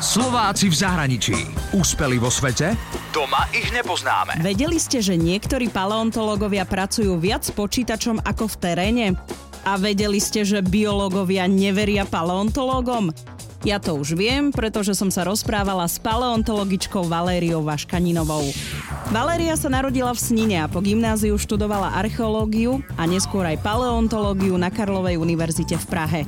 Slováci v zahraničí. Úspeli vo svete? Doma ich nepoznáme. Vedeli ste, že niektorí paleontológovia pracujú viac s počítačom ako v teréne? A vedeli ste, že biológovia neveria paleontológom? Ja to už viem, pretože som sa rozprávala s paleontologičkou Valériou Vaškaninovou. Valéria sa narodila v Snine a po gymnáziu študovala archeológiu a neskôr aj paleontológiu na Karlovej univerzite v Prahe.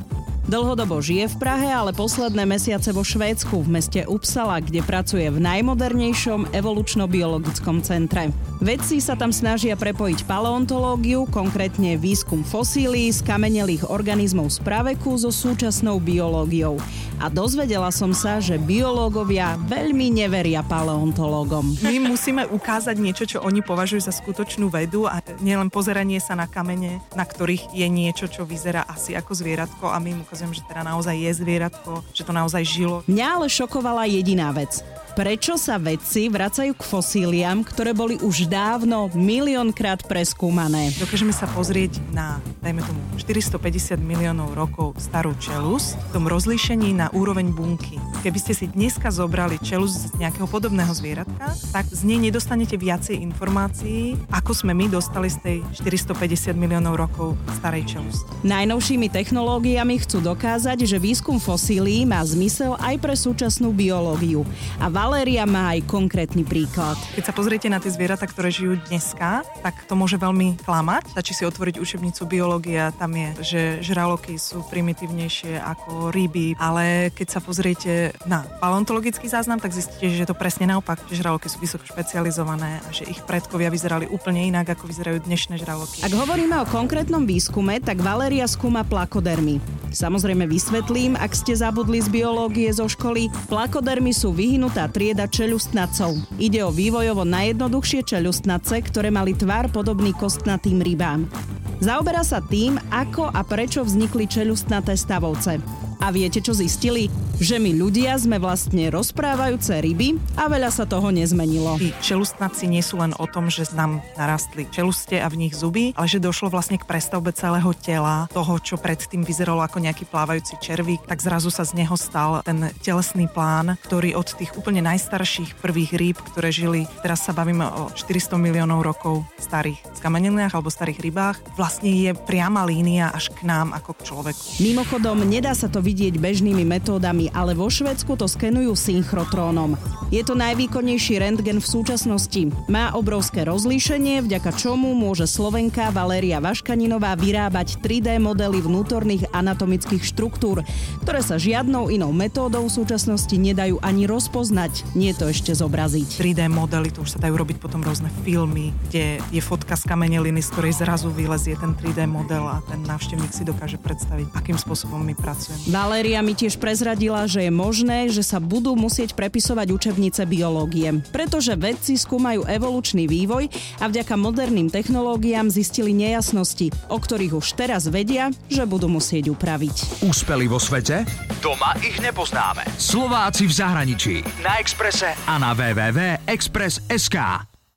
Dlhodobo žije v Prahe, ale posledné mesiace vo Švédsku v meste Uppsala, kde pracuje v najmodernejšom evolučno-biologickom centre. Vedci sa tam snažia prepojiť paleontológiu, konkrétne výskum fosílií z kamenelých organizmov z praveku so súčasnou biológiou. A dozvedela som sa, že biológovia veľmi neveria paleontológom. My musíme ukázať niečo, čo oni považujú za skutočnú vedu a nielen pozeranie sa na kamene, na ktorých je niečo, čo vyzerá asi ako zvieratko a my mu ukazujem, že teda naozaj je zvieratko, že to naozaj žilo. Mňa ale šokovala jediná vec. Prečo sa vedci vracajú k fosíliám, ktoré boli už dávno miliónkrát preskúmané? Dokážeme sa pozrieť na, dajme tomu, 450 miliónov rokov starú čelus, v tom rozlíšení na úroveň bunky. Keby ste si dneska zobrali čelus z nejakého podobného zvieratka, tak z nej nedostanete viacej informácií, ako sme my dostali z tej 450 miliónov rokov starej čelus. Najnovšími technológiami chcú dokázať, že výskum fosílií má zmysel aj pre súčasnú biológiu. A Valéria má aj konkrétny príklad. Keď sa pozriete na tie zvieratá, ktoré žijú dneska, tak to môže veľmi klamať. Stačí si otvoriť učebnicu biológia, tam je, že žraloky sú primitívnejšie ako ryby, ale keď sa pozriete na paleontologický záznam, tak zistíte, že je to presne naopak, že žraloky sú vysoko špecializované a že ich predkovia vyzerali úplne inak, ako vyzerajú dnešné žraloky. Ak hovoríme o konkrétnom výskume, tak Valéria skúma plakodermy. Samozrejme vysvetlím, ak ste zabudli z biológie zo školy, plakodermy sú vyhnutá trieda čeľustnacov. Ide o vývojovo najjednoduchšie čeľustnace, ktoré mali tvar podobný kostnatým rybám. Zaoberá sa tým, ako a prečo vznikli čeľustnaté stavovce. A viete, čo zistili? Že my ľudia sme vlastne rozprávajúce ryby a veľa sa toho nezmenilo. Tí čelustnáci nie sú len o tom, že nám narastli čeluste a v nich zuby, ale že došlo vlastne k prestavbe celého tela, toho, čo predtým vyzeralo ako nejaký plávajúci červík, tak zrazu sa z neho stal ten telesný plán, ktorý od tých úplne najstarších prvých rýb, ktoré žili, teraz sa bavíme o 400 miliónov rokov starých skameneliach alebo starých rybách, vlastne je priama línia až k nám ako k človeku. Mimochodom, nedá sa to vidieť bežnými metódami, ale vo Švedsku to skenujú synchrotrónom. Je to najvýkonnejší rentgen v súčasnosti. Má obrovské rozlíšenie, vďaka čomu môže Slovenka Valéria Vaškaninová vyrábať 3D modely vnútorných anatomických štruktúr, ktoré sa žiadnou inou metódou v súčasnosti nedajú ani rozpoznať, nie to ešte zobraziť. 3D modely, to už sa dajú robiť potom rôzne filmy, kde je fotka z kameneliny, z ktorej zrazu vylezie ten 3D model a ten návštevník si dokáže predstaviť, akým spôsobom my pracujeme. Valéria mi tiež prezradila, že je možné, že sa budú musieť prepisovať učebnice biológie, pretože vedci skúmajú evolučný vývoj a vďaka moderným technológiám zistili nejasnosti, o ktorých už teraz vedia, že budú musieť upraviť. Úspeli vo svete? Doma ich nepoznáme. Slováci v zahraničí. Na Exprese a na www.express.sk.